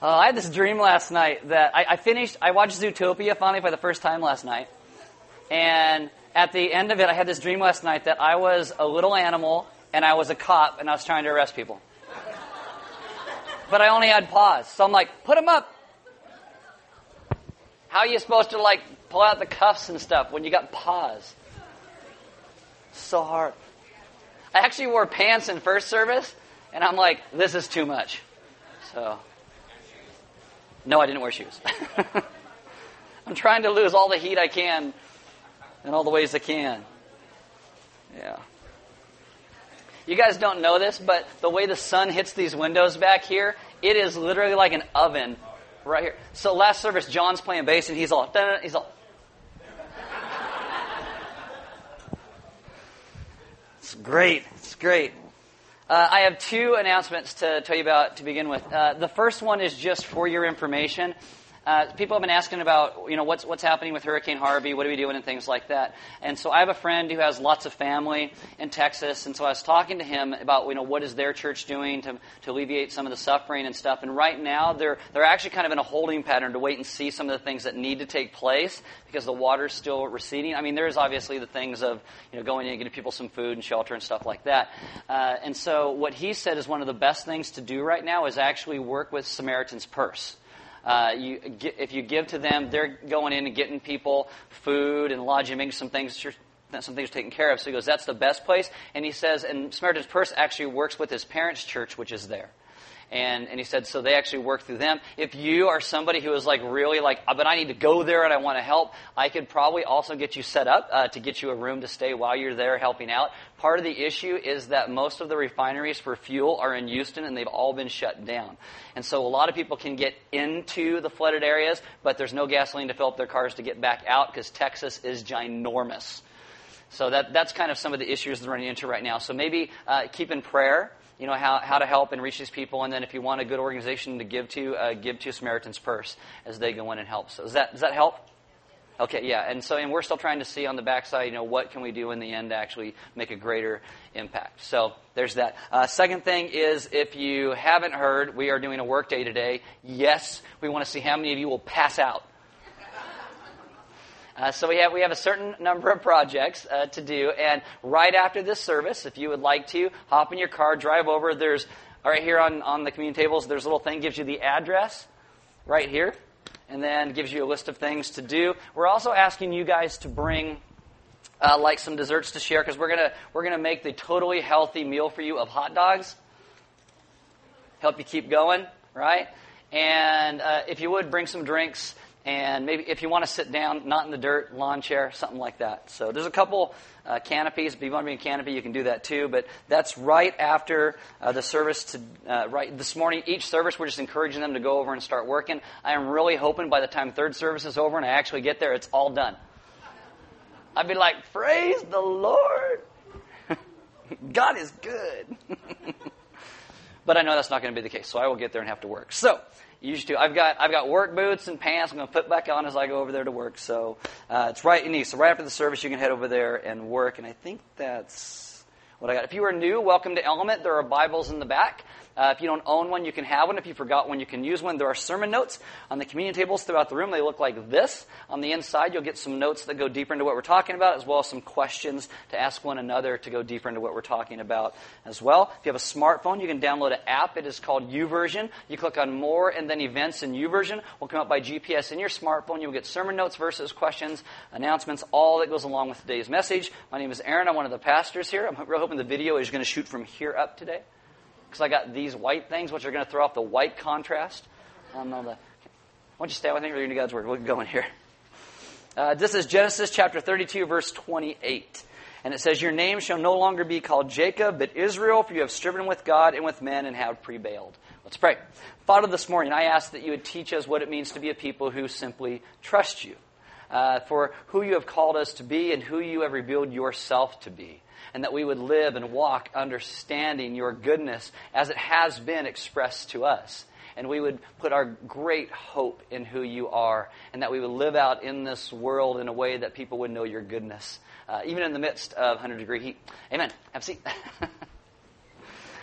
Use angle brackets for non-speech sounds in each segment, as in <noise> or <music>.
Uh, I had this dream last night that I, I finished. I watched Zootopia finally for the first time last night, and at the end of it, I had this dream last night that I was a little animal and I was a cop and I was trying to arrest people. but I only had paws, so I'm like, put them up. How are you supposed to like pull out the cuffs and stuff when you got paws? So hard. I actually wore pants in first service, and I'm like, this is too much. So no, I didn't wear shoes. <laughs> I'm trying to lose all the heat I can in all the ways I can. Yeah. You guys don't know this, but the way the sun hits these windows back here, it is literally like an oven right here. So last service, John's playing bass, and he's all, he's all. <laughs> It's great. It's great. Uh, I have two announcements to tell you about to begin with. Uh, the first one is just for your information. Uh, people have been asking about, you know, what's what's happening with Hurricane Harvey, what are we doing, and things like that. And so I have a friend who has lots of family in Texas, and so I was talking to him about, you know, what is their church doing to, to alleviate some of the suffering and stuff. And right now, they're they're actually kind of in a holding pattern to wait and see some of the things that need to take place because the water's still receding. I mean, there's obviously the things of, you know, going in and getting people some food and shelter and stuff like that. Uh, and so what he said is one of the best things to do right now is actually work with Samaritan's Purse. Uh, you, if you give to them, they're going in and getting people food and lodging, making some things some things taken care of. So he goes, that's the best place. And he says, and Samaritan's Purse actually works with his parents' church, which is there. And, and he said, so they actually work through them. If you are somebody who is like really like, but I need to go there and I want to help, I could probably also get you set up uh, to get you a room to stay while you're there helping out. Part of the issue is that most of the refineries for fuel are in Houston and they've all been shut down. And so a lot of people can get into the flooded areas, but there's no gasoline to fill up their cars to get back out because Texas is ginormous. So that, that's kind of some of the issues they're running into right now. So maybe uh, keep in prayer you know, how, how to help and reach these people. And then if you want a good organization to give to, uh, give to Samaritan's Purse as they go in and help. So does that, does that help? Okay, yeah, and so and we're still trying to see on the backside, you know, what can we do in the end to actually make a greater impact. So there's that. Uh, second thing is, if you haven't heard, we are doing a work day today. Yes, we want to see how many of you will pass out. Uh, so we have we have a certain number of projects uh, to do, and right after this service, if you would like to hop in your car, drive over. There's right here on on the communion tables. There's a little thing gives you the address right here, and then gives you a list of things to do. We're also asking you guys to bring. Uh, like some desserts to share because we're gonna we're gonna make the totally healthy meal for you of hot dogs. Help you keep going, right? And uh, if you would bring some drinks, and maybe if you want to sit down, not in the dirt, lawn chair, something like that. So there's a couple uh, canopies. If you want to be in a canopy, you can do that too. But that's right after uh, the service. To uh, right this morning, each service, we're just encouraging them to go over and start working. I am really hoping by the time third service is over and I actually get there, it's all done. I'd be like, praise the Lord. <laughs> God is good. <laughs> but I know that's not going to be the case, so I will get there and have to work. So used to. I've got I've got work boots and pants. I'm going to put back on as I go over there to work. So uh, it's right in east. So right after the service, you can head over there and work. And I think that's what I got. If you are new, welcome to Element. There are Bibles in the back. Uh, if you don't own one, you can have one. If you forgot one, you can use one. There are sermon notes on the communion tables throughout the room. They look like this. On the inside, you'll get some notes that go deeper into what we're talking about, as well as some questions to ask one another to go deeper into what we're talking about as well. If you have a smartphone, you can download an app. It is called YouVersion. You click on More and then Events in YouVersion. Will come up by GPS in your smartphone. You'll get sermon notes, verses, questions, announcements, all that goes along with today's message. My name is Aaron. I'm one of the pastors here. I'm really hoping the video is going to shoot from here up today because I got these white things, which are going to throw off the white contrast. I don't know the. Why don't you stand with me reading God's word? We'll go in here. Uh, this is Genesis chapter 32, verse 28. And it says, Your name shall no longer be called Jacob, but Israel, for you have striven with God and with men and have prevailed. Let's pray. Father, this morning I ask that you would teach us what it means to be a people who simply trust you, uh, for who you have called us to be and who you have revealed yourself to be and that we would live and walk understanding your goodness as it has been expressed to us. And we would put our great hope in who you are, and that we would live out in this world in a way that people would know your goodness, uh, even in the midst of 100 degree heat. Amen. Have a seat. <laughs>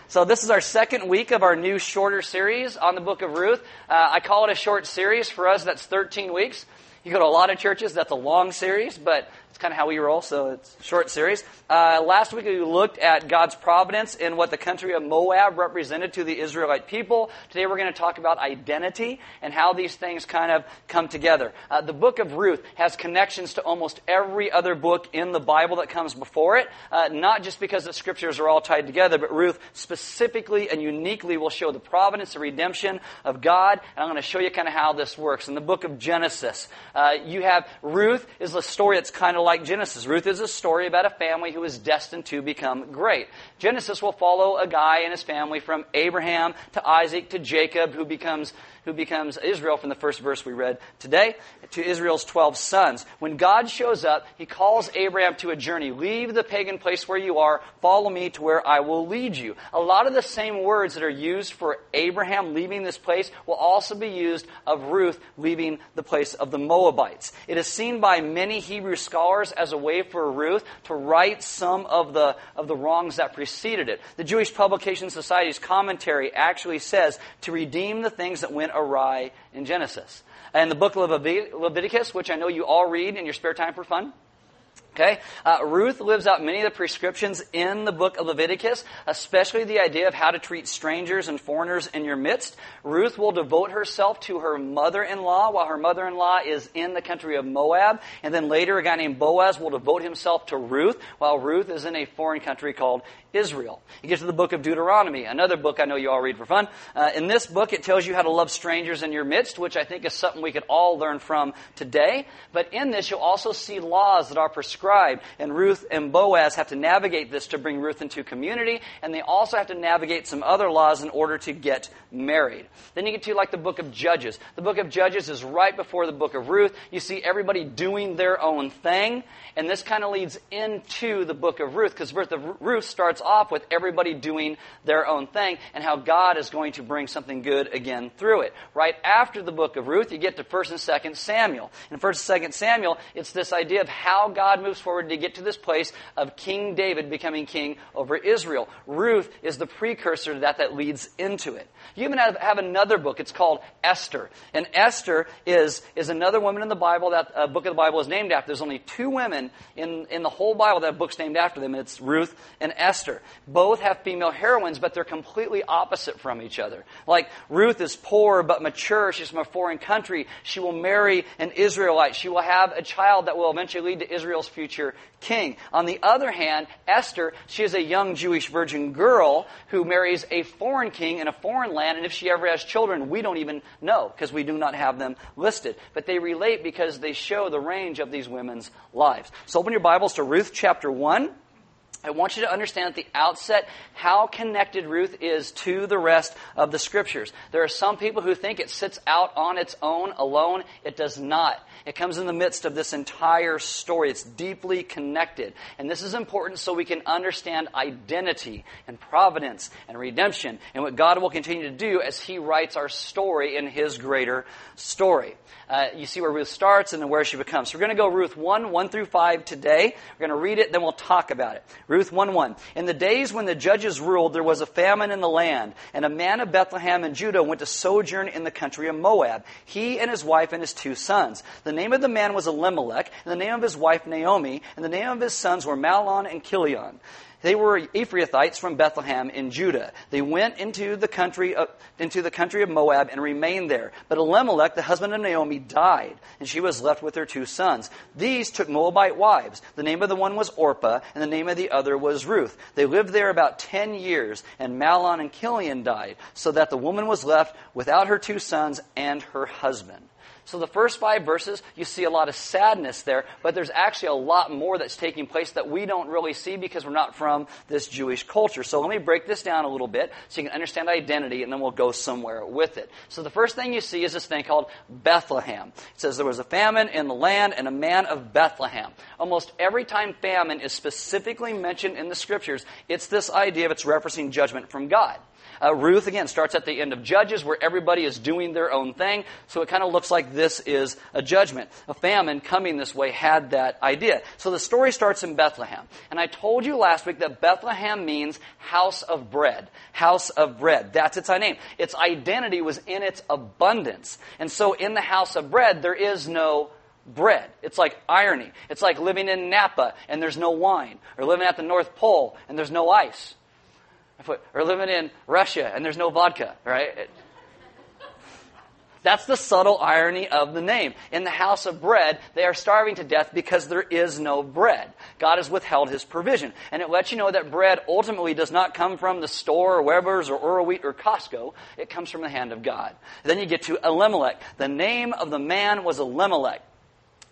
So this is our second week of our new shorter series on the book of Ruth. Uh, I call it a short series. For us, that's 13 weeks. You go to a lot of churches, that's a long series, but kind of how we roll, so it's a short series. Uh, last week we looked at God's providence in what the country of Moab represented to the Israelite people. Today we're going to talk about identity and how these things kind of come together. Uh, the book of Ruth has connections to almost every other book in the Bible that comes before it, uh, not just because the scriptures are all tied together, but Ruth specifically and uniquely will show the providence and redemption of God. And I'm going to show you kind of how this works. In the book of Genesis, uh, you have Ruth is a story that's kind of like Genesis. Ruth is a story about a family who is destined to become great. Genesis will follow a guy and his family from Abraham to Isaac to Jacob who becomes who becomes Israel from the first verse we read today, to Israel's 12 sons. When God shows up, he calls Abraham to a journey. Leave the pagan place where you are, follow me to where I will lead you. A lot of the same words that are used for Abraham leaving this place will also be used of Ruth leaving the place of the Moabites. It is seen by many Hebrew scholars as a way for Ruth to right some of the, of the wrongs that preceded it. The Jewish Publication Society's commentary actually says to redeem the things that went awry in Genesis. And the book of Leviticus, which I know you all read in your spare time for fun, Okay? Uh, Ruth lives out many of the prescriptions in the book of Leviticus, especially the idea of how to treat strangers and foreigners in your midst. Ruth will devote herself to her mother-in-law while her mother-in-law is in the country of Moab. And then later, a guy named Boaz will devote himself to Ruth while Ruth is in a foreign country called Israel. You get to the book of Deuteronomy, another book I know you all read for fun. Uh, in this book, it tells you how to love strangers in your midst, which I think is something we could all learn from today. But in this, you'll also see laws that are prescribed, and Ruth and Boaz have to navigate this to bring Ruth into community, and they also have to navigate some other laws in order to get married. Then you get to like the book of Judges. The book of Judges is right before the book of Ruth. You see everybody doing their own thing, and this kind of leads into the book of Ruth, because Ruth starts off with everybody doing their own thing and how God is going to bring something good again through it. Right after the book of Ruth, you get to 1st and 2nd Samuel. In 1st and 2nd Samuel, it's this idea of how God moves forward to get to this place of King David becoming king over Israel. Ruth is the precursor to that that leads into it. You even have, have another book. It's called Esther. And Esther is, is another woman in the Bible that a book of the Bible is named after. There's only two women in, in the whole Bible that book's named after them. It's Ruth and Esther. Both have female heroines, but they're completely opposite from each other. Like Ruth is poor but mature. She's from a foreign country. She will marry an Israelite. She will have a child that will eventually lead to Israel's future king. On the other hand, Esther, she is a young Jewish virgin girl who marries a foreign king in a foreign land, and if she ever has children, we don't even know because we do not have them listed. But they relate because they show the range of these women's lives. So open your Bibles to Ruth chapter 1. I want you to understand at the outset how connected Ruth is to the rest of the scriptures. There are some people who think it sits out on its own, alone. It does not. It comes in the midst of this entire story. It's deeply connected. And this is important so we can understand identity and providence and redemption and what God will continue to do as He writes our story in His greater story. Uh, you see where Ruth starts and then where she becomes. So we're going to go Ruth 1, 1 through 5 today. We're going to read it, then we'll talk about it. Ruth 1, 1. In the days when the judges ruled, there was a famine in the land, and a man of Bethlehem in Judah went to sojourn in the country of Moab, he and his wife and his two sons. The name of the man was Elimelech, and the name of his wife Naomi, and the name of his sons were Mahlon and Chilion. They were Ephrathites from Bethlehem in Judah. They went into the country of, into the country of Moab and remained there. But Elimelech, the husband of Naomi, died, and she was left with her two sons. These took Moabite wives. The name of the one was Orpah, and the name of the other was Ruth. They lived there about ten years, and Mahlon and Chilion died, so that the woman was left without her two sons and her husband. So the first five verses, you see a lot of sadness there, but there's actually a lot more that's taking place that we don't really see because we're not from this Jewish culture. So let me break this down a little bit so you can understand identity and then we'll go somewhere with it. So the first thing you see is this thing called Bethlehem. It says there was a famine in the land and a man of Bethlehem. Almost every time famine is specifically mentioned in the scriptures, it's this idea of it's referencing judgment from God. Uh, Ruth, again, starts at the end of Judges where everybody is doing their own thing. So it kind of looks like this is a judgment. A famine coming this way had that idea. So the story starts in Bethlehem. And I told you last week that Bethlehem means house of bread. House of bread. That's its name. Its identity was in its abundance. And so in the house of bread, there is no bread. It's like irony. It's like living in Napa and there's no wine, or living at the North Pole and there's no ice, or living in Russia and there's no vodka, right? That's the subtle irony of the name. In the house of bread, they are starving to death because there is no bread. God has withheld his provision. And it lets you know that bread ultimately does not come from the store or Weber's or Oroweat or Costco. It comes from the hand of God. Then you get to Elimelech. The name of the man was Elimelech.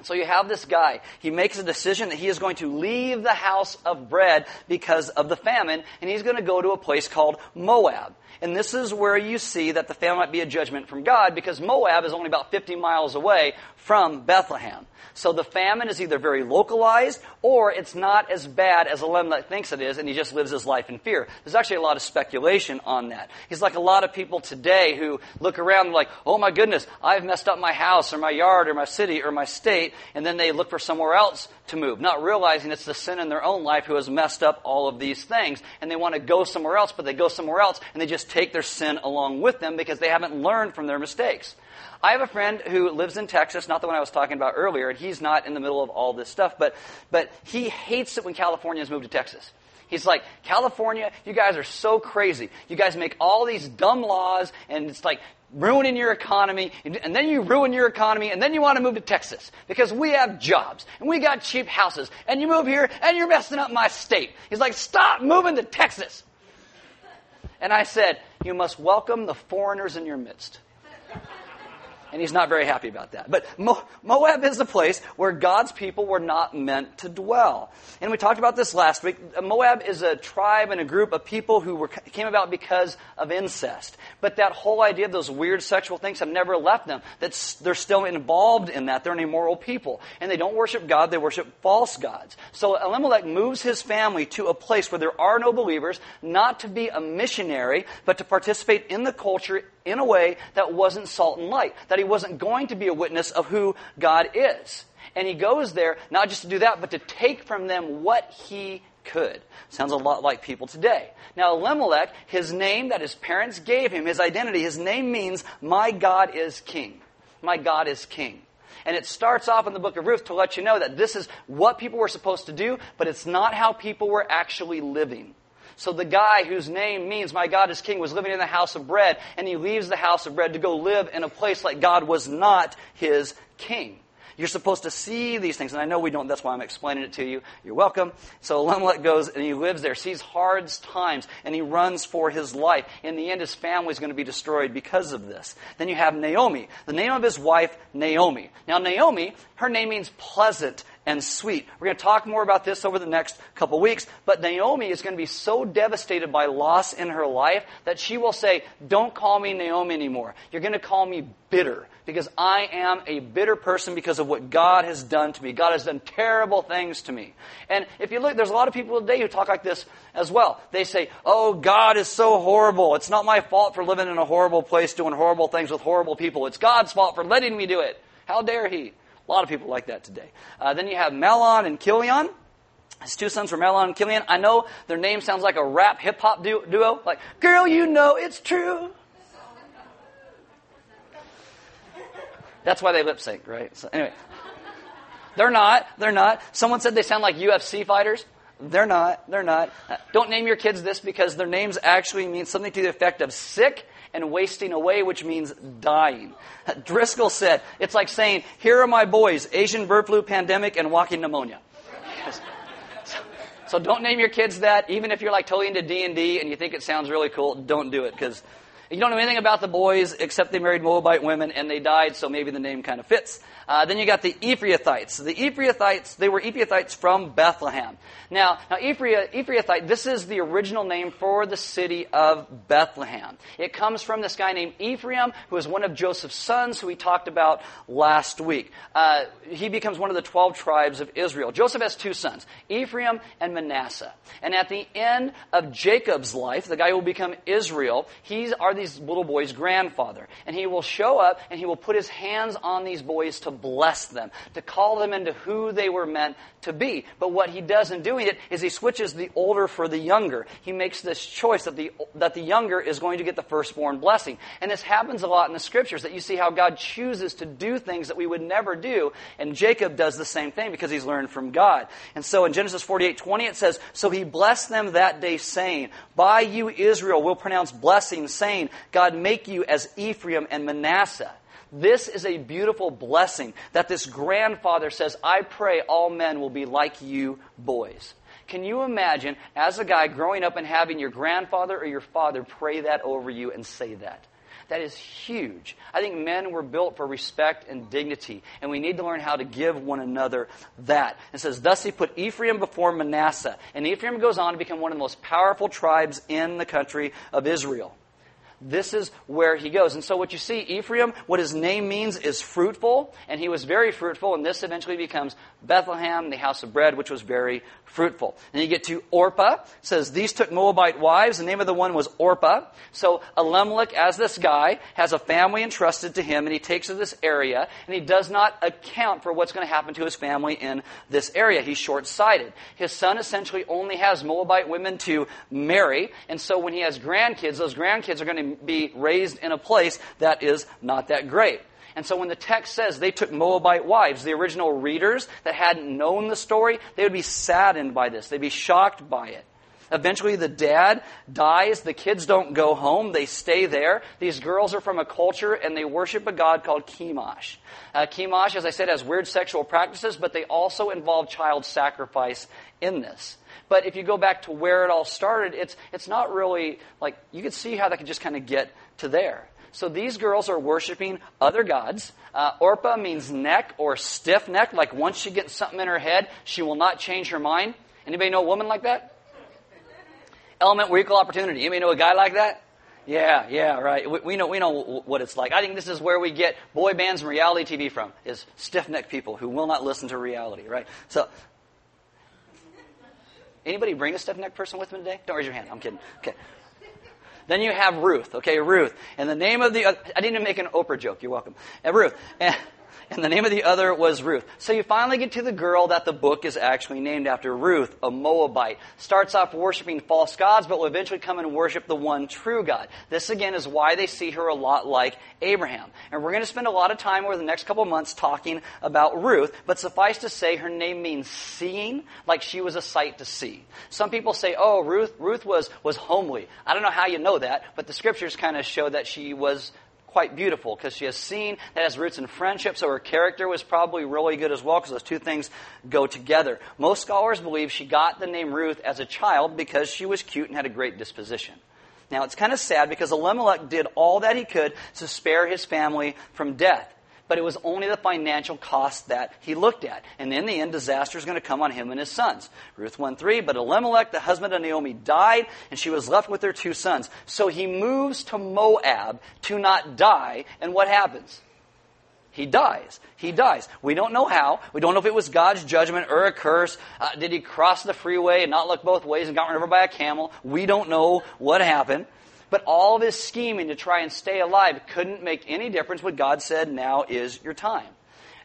So you have this guy. He makes a decision that he is going to leave the house of bread because of the famine, and he's going to go to a place called Moab. And this is where you see that the famine might be a judgment from God because Moab is only about 50 miles away from Bethlehem. So the famine is either very localized or it's not as bad as Elimelech thinks it is and he just lives his life in fear. There's actually a lot of speculation on that. He's like a lot of people today who look around and like, oh my goodness, I've messed up my house or my yard or my city or my state, and then they look for somewhere else to move, not realizing it's the sin in their own life who has messed up all of these things. And they want to go somewhere else, but they go somewhere else and they just take their sin along with them because they haven't learned from their mistakes. I have a friend who lives in Texas, not the one I was talking about earlier, and he's not in the middle of all this stuff, but, but he hates it when Californians move to Texas. He's like, California, you guys are so crazy. You guys make all these dumb laws, and it's like ruining your economy, and then you ruin your economy, and then you want to move to Texas because we have jobs, and we got cheap houses, and you move here, and you're messing up my state. He's like, stop moving to Texas. And I said, you must welcome the foreigners in your midst and he's not very happy about that. But Moab is a place where God's people were not meant to dwell. And we talked about this last week. Moab is a tribe and a group of people who were, came about because of incest. But that whole idea of those weird sexual things have never left them. That they're still involved in that. They're an immoral people. And they don't worship God, they worship false gods. So Elimelech moves his family to a place where there are no believers, not to be a missionary, but to participate in the culture in a way that wasn't salt and light, that he wasn't going to be a witness of who God is. And he goes there not just to do that, but to take from them what he could. Sounds a lot like people today. Now, Elimelech, his name that his parents gave him, his identity, his name means, My God is King. My God is King. And it starts off in the book of Ruth to let you know that this is what people were supposed to do, but it's not how people were actually living. So the guy whose name means my God is king was living in the house of bread, and he leaves the house of bread to go live in a place like God was not his king. You're supposed to see these things, and I know we don't, that's why I'm explaining it to you. You're welcome. So Elimelech goes and he lives there, sees hard times, and he runs for his life. In the end, his family is going to be destroyed because of this. Then you have Naomi. The name of his wife, Naomi. Now, Naomi, her name means pleasant and sweet. We're going to talk more about this over the next couple weeks, but Naomi is going to be so devastated by loss in her life that she will say, Don't call me Naomi anymore. You're going to call me bitter because I am a bitter person because of what God has done to me. God has done terrible things to me. And if you look, there's a lot of people today who talk like this as well. They say, Oh, God is so horrible. It's not my fault for living in a horrible place doing horrible things with horrible people. It's God's fault for letting me do it. How dare He? A lot of people like that today. Uh, then you have Mahlon and Chilion. His two sons were Mahlon and Chilion. I know their name sounds like a rap hip hop du- duo. Like, girl, you know it's true. That's why they lip sync, right? So anyway, they're not. They're not. Someone said they sound like UFC fighters. They're not. They're not. Uh, don't name your kids this because their names actually mean something to the effect of sick and wasting away, which means dying. Driscoll said, it's like saying, here are my boys, Asian bird flu pandemic and walking pneumonia. So, don't name your kids that, even if you're like totally into D&D and you think it sounds really cool, don't do it because You don't know anything about the boys except they married Moabite women and they died, so maybe the name kind of fits. Uh, then you got the Ephrathites. The Ephrathites, they were Ephrathites from Bethlehem. Now, now Ephrathite, this is the original name for the city of Bethlehem. It comes from this guy named Ephraim, who is one of Joseph's sons, who we talked about last week. Uh, he becomes one of the 12 tribes of Israel. Joseph has two sons, Ephraim and Manasseh. And at the end of Jacob's life, the guy who will become Israel, he are these little boys' grandfather. And he will show up and he will put his hands on these boys to bless them, to call them into who they were meant to be. But what he does in doing it is he switches the older for the younger. He makes this choice that the, that the younger is going to get the firstborn blessing. And this happens a lot in the scriptures that you see how God chooses to do things that we would never do. And Jacob does the same thing because he's learned from God. And so in Genesis 48 20, it says, So he blessed them that day, saying, By you, Israel, will pronounce blessing, saying, God make you as Ephraim and Manasseh. This is a beautiful blessing that this grandfather says, I pray all men will be like you boys. Can you imagine, as a guy growing up and having your grandfather or your father pray that over you and say that? That is huge. I think men were built for respect and dignity, and we need to learn how to give one another that. It says, Thus he put Ephraim before Manasseh. And Ephraim goes on to become one of the most powerful tribes in the country of Israel. This is where he goes. And so what you see, Ephraim, what his name means is fruitful, and he was very fruitful, and this eventually becomes Bethlehem, the house of bread, which was very fruitful. And you get to Orpah. It says, These took Moabite wives. The name of the one was Orpah. So Elimelech, as this guy, has a family entrusted to him, and he takes to this area, and he does not account for what's going to happen to his family in this area. He's short sighted. His son essentially only has Moabite women to marry, and so when he has grandkids, those grandkids are going to be raised in a place that is not that great. And so when the text says they took Moabite wives, the original readers that hadn't known the story, they would be saddened by this. They'd be shocked by it. Eventually, the dad dies. The kids don't go home. They stay there. These girls are from a culture and they worship a god called Chemosh. Uh, Chemosh, as I said, has weird sexual practices, but they also involve child sacrifice in this. But if you go back to where it all started, it's, it's not really like you can see how that could just kind of get to there. So these girls are worshiping other gods. Uh, means neck or stiff neck, like once she gets something in her head, she will not change her mind. Anybody know a woman like that? Element where equal opportunity. Anybody know a guy like that? Yeah, yeah, right. We, we, know we know what it's like. I think this is where we get boy bands and reality TV from is stiff necked people who will not listen to reality, right? So, anybody bring a stiff necked person with them today? Don't raise your hand. I'm kidding. Okay. Then you have Ruth. Okay, Ruth. And the name of the, I didn't even make an Oprah joke. You're welcome. And Ruth. And, and the name of the other was Ruth. So you finally get to the girl that the book is actually named after, Ruth, a Moabite. Starts off worshiping false gods, but will eventually come and worship the one true God. This again is why they see her a lot like Abraham. And we're going to spend a lot of time over the next couple months talking about Ruth, but suffice to say her name means seeing, like she was a sight to see. Some people say, oh, Ruth, Ruth was, was homely. I don't know how you know that, but the scriptures kind of show that she was quite beautiful because she has seen that has roots in friendship, so her character was probably really good as well because those two things go together. Most scholars believe she got the name Ruth as a child because she was cute and had a great disposition. Now, it's kind of sad because Elimelech did all that he could to spare his family from death but it was only the financial cost that he looked at. And in the end, disaster is going to come on him and his sons. Ruth 1 3, but Elimelech, the husband of Naomi, died, and she was left with her two sons. So he moves to Moab to not die, and what happens? He dies. He dies. We don't know how. We don't know if it was God's judgment or a curse. Uh, did he cross the freeway and not look both ways and got run over by a camel? We don't know what happened. But all of his scheming to try and stay alive couldn't make any difference what God said, now is your time.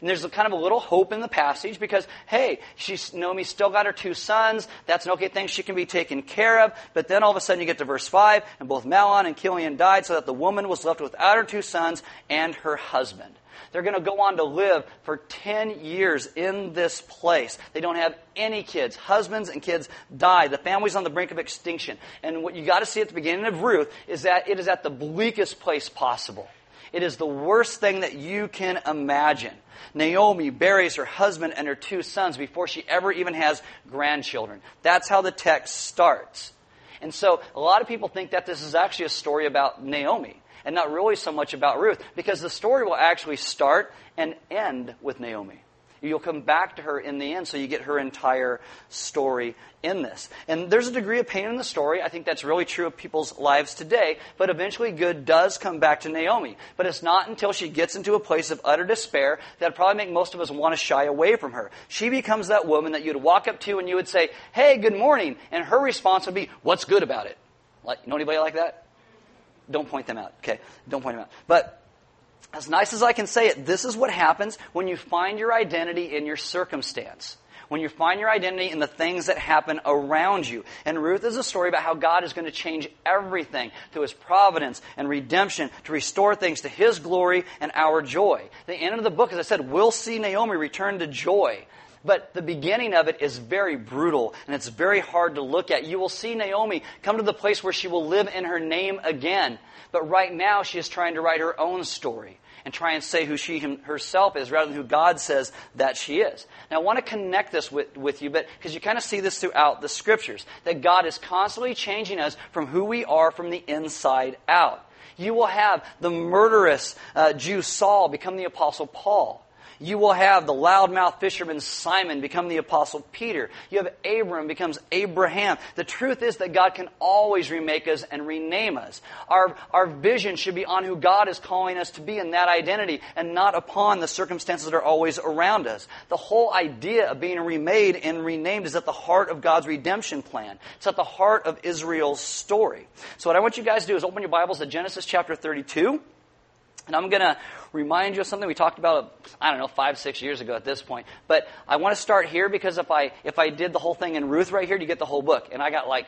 And there's kind of a little hope in the passage because, hey, she's, Naomi still got her two sons. That's an okay thing. She can be taken care of. But then all of a sudden you get to verse 5, and both Mahlon and Chilion died so that the woman was left without her two sons and her husband. They're going to go on to live for 10 years in this place. They don't have any kids. Husbands and kids die. The family's on the brink of extinction. And what you got to see at the beginning of Ruth is that it is at the bleakest place possible. It is the worst thing that you can imagine. Naomi buries her husband and her two sons before she ever even has grandchildren. That's how the text starts. And so a lot of people think that this is actually a story about Naomi and not really so much about Ruth because the story will actually start and end with Naomi. You'll come back to her in the end, so you get her entire story in this. And there's a degree of pain in the story. I think that's really true of people's lives today. But eventually, good does come back to Naomi. But it's not until she gets into a place of utter despair that probably make most of us want to shy away from her. She becomes that woman that you'd walk up to and you would say, "Hey, good morning," and her response would be, "What's good about it?" Like, know anybody like that? Don't point them out. Okay, don't point them out. But as nice as I can say it, this is what happens when you find your identity in your circumstance. When you find your identity in the things that happen around you. And Ruth is a story about how God is going to change everything through His providence and redemption to restore things to His glory and our joy. The end of the book, as I said, we'll see Naomi return to joy. But the beginning of it is very brutal and it's very hard to look at. You will see Naomi come to the place where she will live in her name again. But right now, she is trying to write her own story and try and say who she herself is rather than who God says that she is. Now, I want to connect this with, with you, but because you kind of see this throughout the scriptures, that God is constantly changing us from who we are from the inside out. You will have the murderous uh, Jew Saul become the Apostle Paul. You will have the loudmouth fisherman Simon become the apostle Peter. You have Abram becomes Abraham. The truth is that God can always remake us and rename us. Our, our vision should be on who God is calling us to be in that identity and not upon the circumstances that are always around us. The whole idea of being remade and renamed is at the heart of God's redemption plan. It's at the heart of Israel's story. So what I want you guys to do is open your Bibles to Genesis chapter 32. And I'm going to remind you of something we talked about, I don't know, five, six years ago at this point. But I want to start here because if I, if I did the whole thing in Ruth right here, you get the whole book. And I got like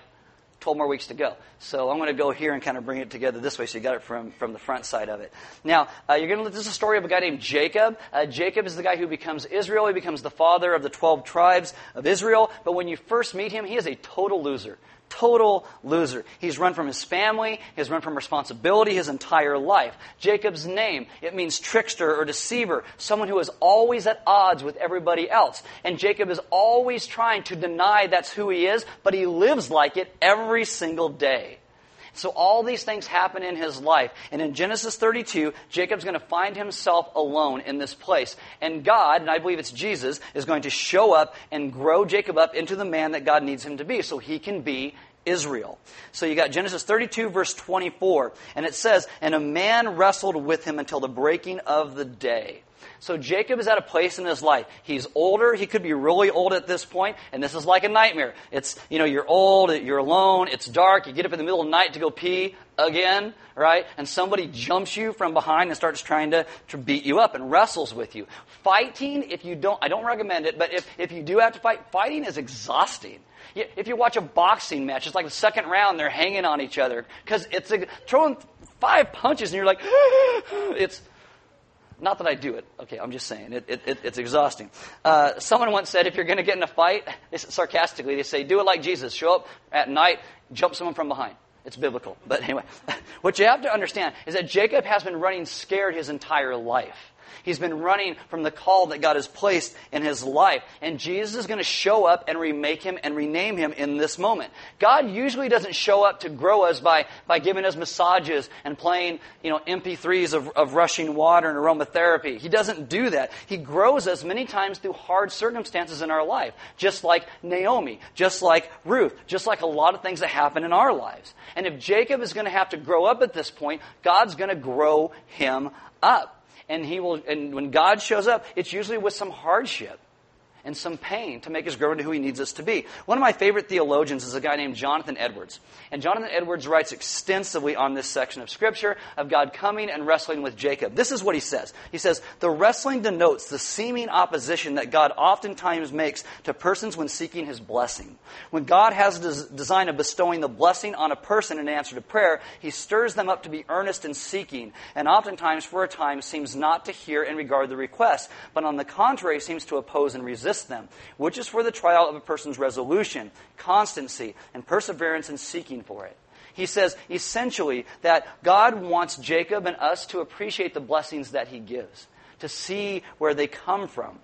12 more weeks to go. So I'm going to go here and kind of bring it together this way so you got it from, from the front side of it. Now, uh, you're going to, this is a story of a guy named Jacob. Uh, Jacob is the guy who becomes Israel. He becomes the father of the 12 tribes of Israel. But when you first meet him, he is a total loser total loser. He's run from his family, he's run from responsibility his entire life. Jacob's name, it means trickster or deceiver, someone who is always at odds with everybody else. And Jacob is always trying to deny that's who he is, but he lives like it every single day. So all these things happen in his life. And in Genesis 32, Jacob's going to find himself alone in this place. And God, and I believe it's Jesus, is going to show up and grow Jacob up into the man that God needs him to be so he can be Israel. So you got Genesis 32 verse 24, and it says, And a man wrestled with him until the breaking of the day. So Jacob is at a place in his life. He's older. He could be really old at this point, and this is like a nightmare. It's, you know, you're old, you're alone, it's dark, you get up in the middle of the night to go pee again, right? And somebody jumps you from behind and starts trying to, to beat you up and wrestles with you. Fighting, if you don't, I don't recommend it, but if, if you do have to fight, fighting is exhausting. If you watch a boxing match, it's like the second round, they're hanging on each other because it's a, throwing five punches and you're like, <gasps> it's, not that I do it. Okay, I'm just saying. It, it, it, it's exhausting. Uh, someone once said if you're going to get in a fight, sarcastically, they say, do it like Jesus. Show up at night, jump someone from behind. It's biblical. But anyway, <laughs> what you have to understand is that Jacob has been running scared his entire life. He's been running from the call that God has placed in his life. And Jesus is going to show up and remake him and rename him in this moment. God usually doesn't show up to grow us by, by giving us massages and playing, you know, MP3s of, of rushing water and aromatherapy. He doesn't do that. He grows us many times through hard circumstances in our life. Just like Naomi, just like Ruth, just like a lot of things that happen in our lives. And if Jacob is going to have to grow up at this point, God's going to grow him up and he will and when God shows up, it's usually with some hardship and some pain to make us grow into who he needs us to be. One of my favorite theologians is a guy named Jonathan Edwards. And Jonathan Edwards writes extensively on this section of Scripture of God coming and wrestling with Jacob. This is what he says. He says, The wrestling denotes the seeming opposition that God oftentimes makes to persons when seeking his blessing. When God has a design of bestowing the blessing on a person in answer to prayer, he stirs them up to be earnest in seeking, and oftentimes for a time seems not to hear and regard the request, but on the contrary seems to oppose and resist resist them, which is for the trial of a person's resolution, constancy, and perseverance in seeking for it. He says essentially that God wants Jacob and us to appreciate the blessings that he gives, to see where they come from.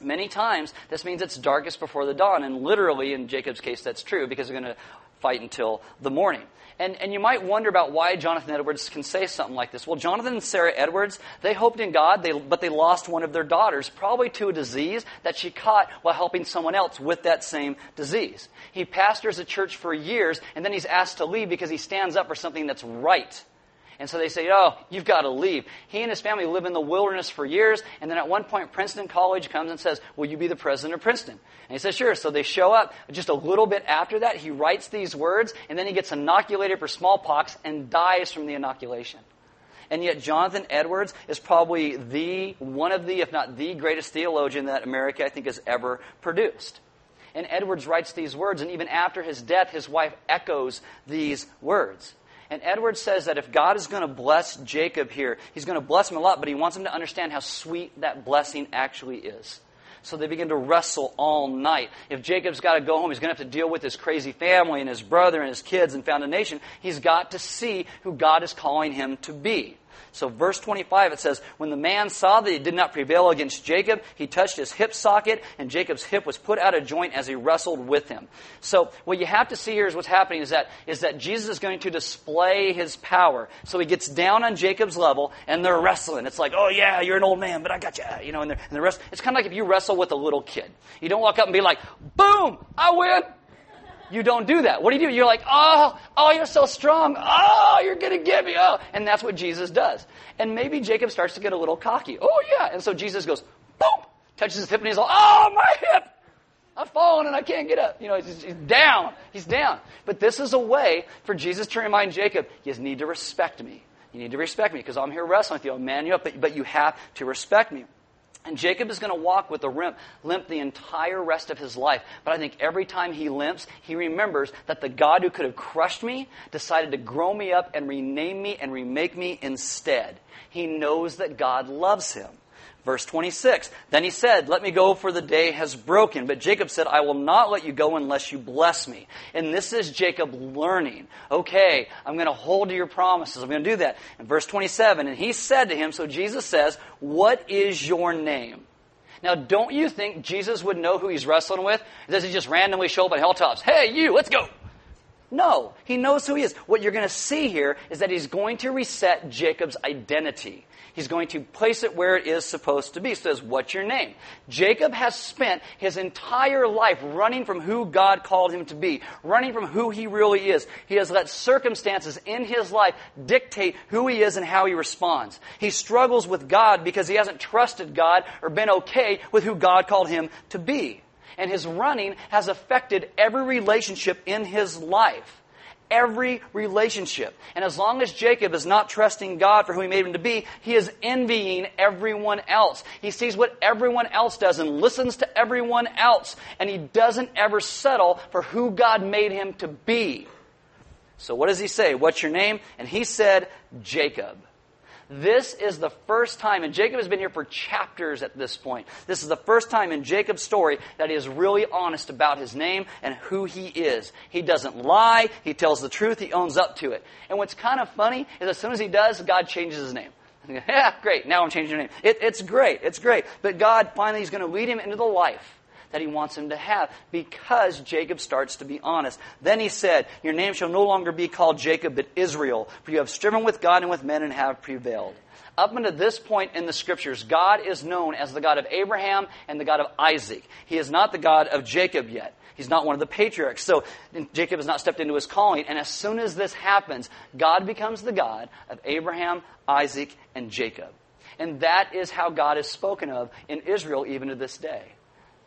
Many times, this means it's darkest before the dawn, and literally, in Jacob's case, that's true because they're going to fight until the morning. And, and you might wonder about why Jonathan Edwards can say something like this. Well, Jonathan and Sarah Edwards, they hoped in God, they, but they lost one of their daughters, probably to a disease that she caught while helping someone else with that same disease. He pastors a church for years, and then he's asked to leave because he stands up for something that's right. And so they say, Oh, you've got to leave. He and his family live in the wilderness for years. And then at one point, Princeton College comes and says, Will you be the president of Princeton? And he says, Sure. So they show up. Just a little bit after that, he writes these words, and then he gets inoculated for smallpox and dies from the inoculation. And yet, Jonathan Edwards is probably the, one of the, if not the greatest theologian that America, I think, has ever produced. And Edwards writes these words, and even after his death, his wife echoes these words. And Edwards says that if God is going to bless Jacob here, he's going to bless him a lot, but he wants him to understand how sweet that blessing actually is. So they begin to wrestle all night. If Jacob's got to go home, he's going to have to deal with his crazy family and his brother and his kids and found a nation. He's got to see who God is calling him to be. So, verse 25, it says, When the man saw that he did not prevail against Jacob, he touched his hip socket, and Jacob's hip was put out of joint as he wrestled with him. So, what you have to see here is what's happening is that, is that Jesus is going to display his power. So, he gets down on Jacob's level, and they're wrestling. It's like, oh, yeah, you're an old man, but I got you. You know, and, and the rest. It's kind of like if you wrestle with a little kid. You don't walk up and be like, boom, I win. You don't do that. What do you do? You're like, oh, oh, you're so strong. Oh, you're going to get me. Oh. And that's what Jesus does. And maybe Jacob starts to get a little cocky. Oh, yeah. And so Jesus goes, boom, touches his hip and he's like, oh, my hip. I've fallen and I can't get up. You know, he's, he's down. He's down. But this is a way for Jesus to remind Jacob, you need to respect me. You need to respect me because I'm here wrestling with you. I'll man you up, but, but you have to respect me. And Jacob is going to walk with a limp, limp the entire rest of his life. But I think every time he limps, he remembers that the God who could have crushed me decided to grow me up and rename me and remake me instead. He knows that God loves him. Verse 26. Then he said, Let me go, for the day has broken. But Jacob said, I will not let you go unless you bless me. And this is Jacob learning. Okay, I'm going to hold to your promises. I'm going to do that. In verse 27, and he said to him, So Jesus says, What is your name? Now, don't you think Jesus would know who he's wrestling with? Does he just randomly show up at hilltops? Hey, you, let's go. No, he knows who he is. What you're going to see here is that he's going to reset Jacob's identity. He's going to place it where it is supposed to be. Says, What's your name? Jacob has spent his entire life running from who God called him to be, running from who he really is. He has let circumstances in his life dictate who he is and how he responds. He struggles with God because he hasn't trusted God or been okay with who God called him to be. And his running has affected every relationship in his life every relationship. And as long as Jacob is not trusting God for who he made him to be, he is envying everyone else. He sees what everyone else does and listens to everyone else, and he doesn't ever settle for who God made him to be. So what does he say? What's your name? And he said, Jacob. This is the first time, and Jacob has been here for chapters at this point. This is the first time in Jacob's story that he is really honest about his name and who he is. He doesn't lie, he tells the truth, he owns up to it. And what's kind of funny is as soon as he does, God changes his name. <laughs> yeah, great, now I'm changing your name. It, it's great, it's great. But God finally is going to lead him into the life that he wants him to have because Jacob starts to be honest. Then he said, Your name shall no longer be called Jacob, but Israel, for you have striven with God and with men and have prevailed. Up until this point in the scriptures, God is known as the God of Abraham and the God of Isaac. He is not the God of Jacob yet. He's not one of the patriarchs. So Jacob has not stepped into his calling. And as soon as this happens, God becomes the God of Abraham, Isaac, and Jacob. And that is how God is spoken of in Israel even to this day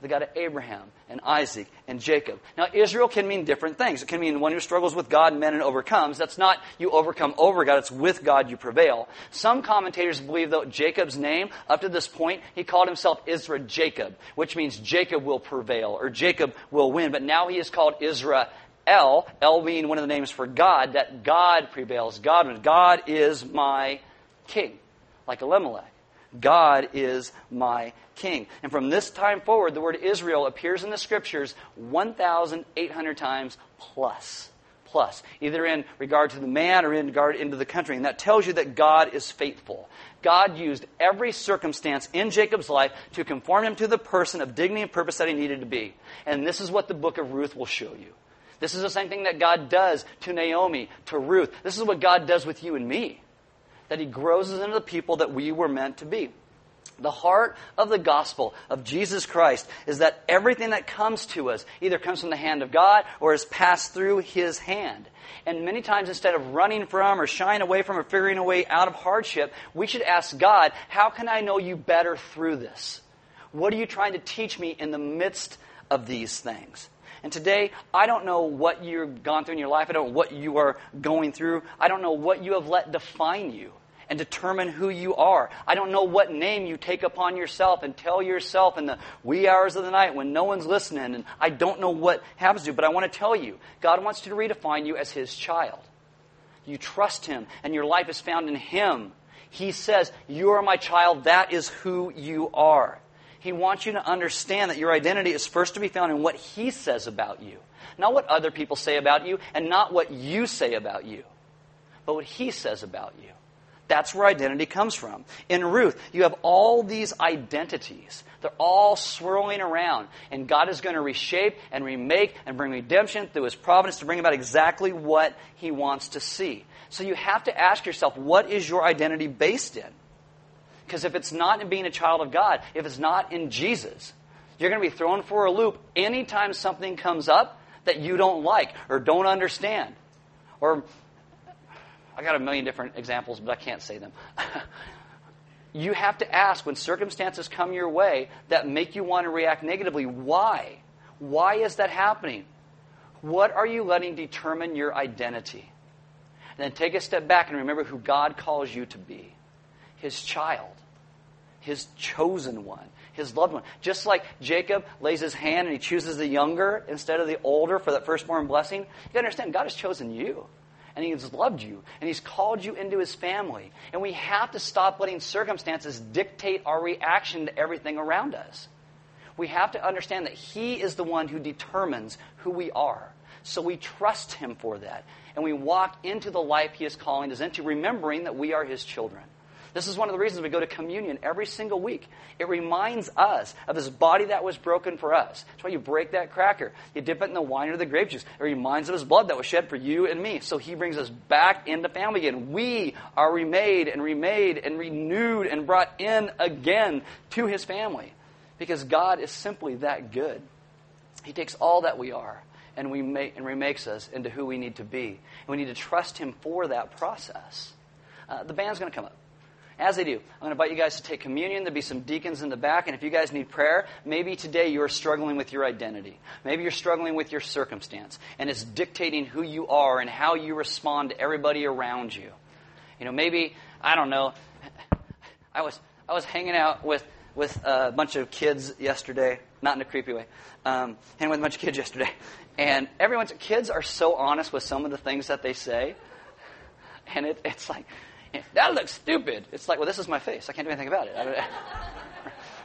the God of Abraham and Isaac and Jacob. Now, Israel can mean different things. It can mean one who struggles with God men and overcomes. That's not you overcome over God, it's with God you prevail. Some commentators believe that Jacob's name, up to this point, he called himself Israel Jacob, which means Jacob will prevail or Jacob will win. But now he is called Israel. El, El being one of the names for God, that God prevails. God, God is my king, like Elimelech. God is my king. And from this time forward, the word Israel appears in the scriptures 1,800 times plus. Plus, either in regard to the man or in regard into the country. And that tells you that God is faithful. God used every circumstance in Jacob's life to conform him to the person of dignity and purpose that he needed to be. And this is what the book of Ruth will show you. This is the same thing that God does to Naomi, to Ruth. This is what God does with you and me. That He grows us into the people that we were meant to be. The heart of the gospel of Jesus Christ is that everything that comes to us either comes from the hand of God or is passed through His hand. And many times, instead of running from or shying away from or figuring a way out of hardship, we should ask God, How can I know you better through this? What are you trying to teach me in the midst of these things? And today, I don't know what you've gone through in your life. I don't know what you are going through. I don't know what you have let define you and determine who you are. I don't know what name you take upon yourself and tell yourself in the wee hours of the night when no one's listening. And I don't know what happens to you, but I want to tell you God wants to redefine you as His child. You trust Him, and your life is found in Him. He says, You are my child. That is who you are. He wants you to understand that your identity is first to be found in what He says about you. Not what other people say about you, and not what you say about you, but what He says about you. That's where identity comes from. In Ruth, you have all these identities. They're all swirling around. And God is going to reshape and remake and bring redemption through His providence to bring about exactly what He wants to see. So you have to ask yourself, what is your identity based in? Because if it's not in being a child of God, if it's not in Jesus, you're going to be thrown for a loop anytime something comes up that you don't like or don't understand. Or, I got a million different examples, but I can't say them. <laughs> you have to ask when circumstances come your way that make you want to react negatively, why? Why is that happening? What are you letting determine your identity? And then take a step back and remember who God calls you to be his child, his chosen one, his loved one. Just like Jacob lays his hand and he chooses the younger instead of the older for that firstborn blessing, you gotta understand God has chosen you. And he has loved you, and he's called you into his family. And we have to stop letting circumstances dictate our reaction to everything around us. We have to understand that he is the one who determines who we are. So we trust him for that. And we walk into the life he is calling us into, remembering that we are his children. This is one of the reasons we go to communion every single week. It reminds us of his body that was broken for us. That's why you break that cracker. You dip it in the wine or the grape juice. It reminds of his blood that was shed for you and me. So he brings us back into family again. We are remade and remade and renewed and brought in again to his family. Because God is simply that good. He takes all that we are and, we make, and remakes us into who we need to be. And we need to trust him for that process. Uh, the band's going to come up. As they do, I'm going to invite you guys to take communion. There'll be some deacons in the back. And if you guys need prayer, maybe today you're struggling with your identity. Maybe you're struggling with your circumstance. And it's dictating who you are and how you respond to everybody around you. You know, maybe, I don't know, I was, I was hanging out with, with a bunch of kids yesterday, not in a creepy way, um, hanging with a bunch of kids yesterday. And everyone's, kids are so honest with some of the things that they say. And it, it's like, <laughs> that looks stupid. It's like, well, this is my face. I can't do anything about it. <laughs>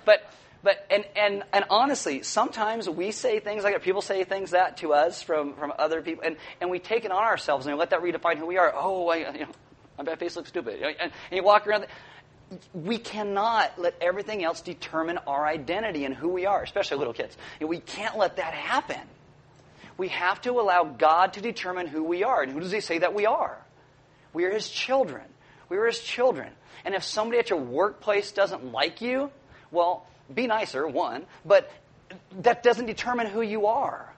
but, but, and, and, and honestly, sometimes we say things like that. People say things that to us from, from other people, and, and we take it on ourselves and we let that redefine who we are. Oh, I, you know, my face looks stupid. And, and you walk around. We cannot let everything else determine our identity and who we are, especially little kids. We can't let that happen. We have to allow God to determine who we are. And who does He say that we are? We are His children. We were his children. And if somebody at your workplace doesn't like you, well, be nicer, one, but that doesn't determine who you are.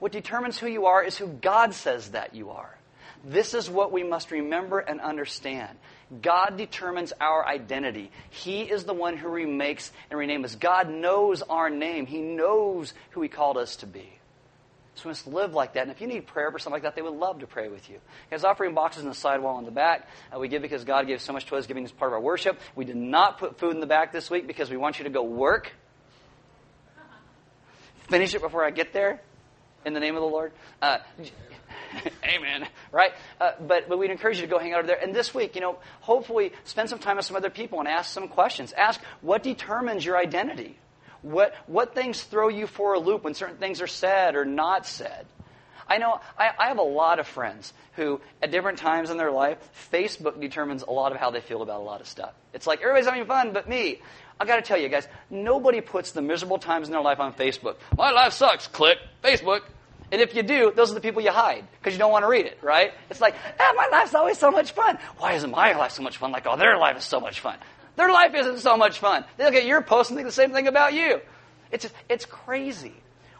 What determines who you are is who God says that you are. This is what we must remember and understand. God determines our identity. He is the one who remakes and renames us. God knows our name. He knows who He called us to be. So we must live like that. And if you need prayer for something like that, they would love to pray with you. There's offering boxes in the sidewall in the back. Uh, we give because God gave so much to us, giving is part of our worship. We did not put food in the back this week because we want you to go work. Finish it before I get there, in the name of the Lord. Uh, <laughs> Amen. Right? Uh, but, but we'd encourage you to go hang out over there. And this week, you know, hopefully spend some time with some other people and ask some questions. Ask what determines your identity? What, what things throw you for a loop when certain things are said or not said? I know I, I, have a lot of friends who, at different times in their life, Facebook determines a lot of how they feel about a lot of stuff. It's like everybody's having fun but me. I got to tell you guys, nobody puts the miserable times in their life on Facebook. My life sucks. Click Facebook. And if you do, those are the people you hide because you don't want to read it, right? It's like, ah, my life's always so much fun. Why isn't my life so much fun? Like, oh, their life is so much fun. Their life isn't so much fun. They look at your post and think the same thing about you. It's, it's crazy.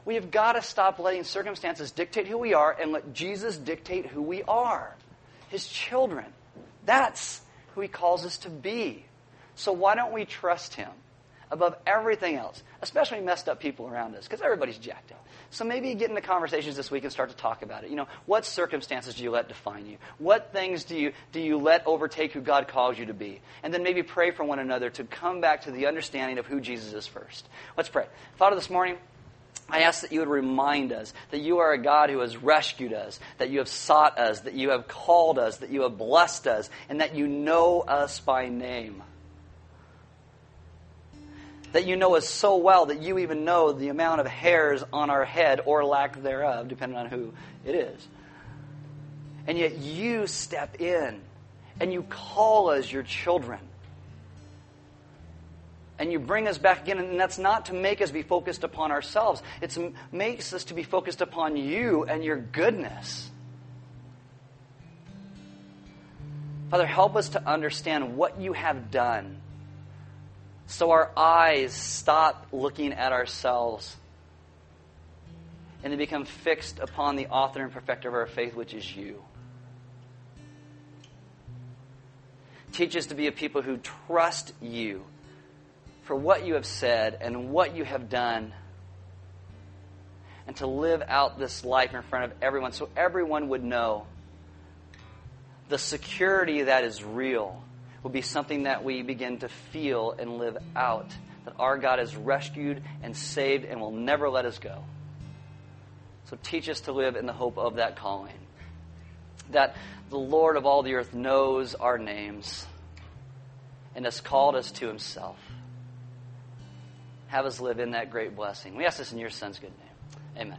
We have got to stop letting circumstances dictate who we are and let Jesus dictate who we are. His children. That's who he calls us to be. So why don't we trust him above everything else, especially messed up people around us, because everybody's jacked up. So maybe get into conversations this week and start to talk about it. You know, what circumstances do you let define you? What things do you, do you let overtake who God calls you to be? And then maybe pray for one another to come back to the understanding of who Jesus is first. Let's pray. Father, this morning, I ask that you would remind us that you are a God who has rescued us, that you have sought us, that you have called us, that you have blessed us, and that you know us by name that you know us so well that you even know the amount of hairs on our head or lack thereof, depending on who it is. And yet you step in and you call us your children. And you bring us back again, and that's not to make us be focused upon ourselves. It makes us to be focused upon you and your goodness. Father, help us to understand what you have done so our eyes stop looking at ourselves and they become fixed upon the author and perfecter of our faith, which is you. Teach us to be a people who trust you for what you have said and what you have done, and to live out this life in front of everyone so everyone would know the security that is real will be something that we begin to feel and live out. That our God has rescued and saved and will never let us go. So teach us to live in the hope of that calling. That the Lord of all the earth knows our names and has called us to himself. Have us live in that great blessing. We ask this in your Son's good name. Amen.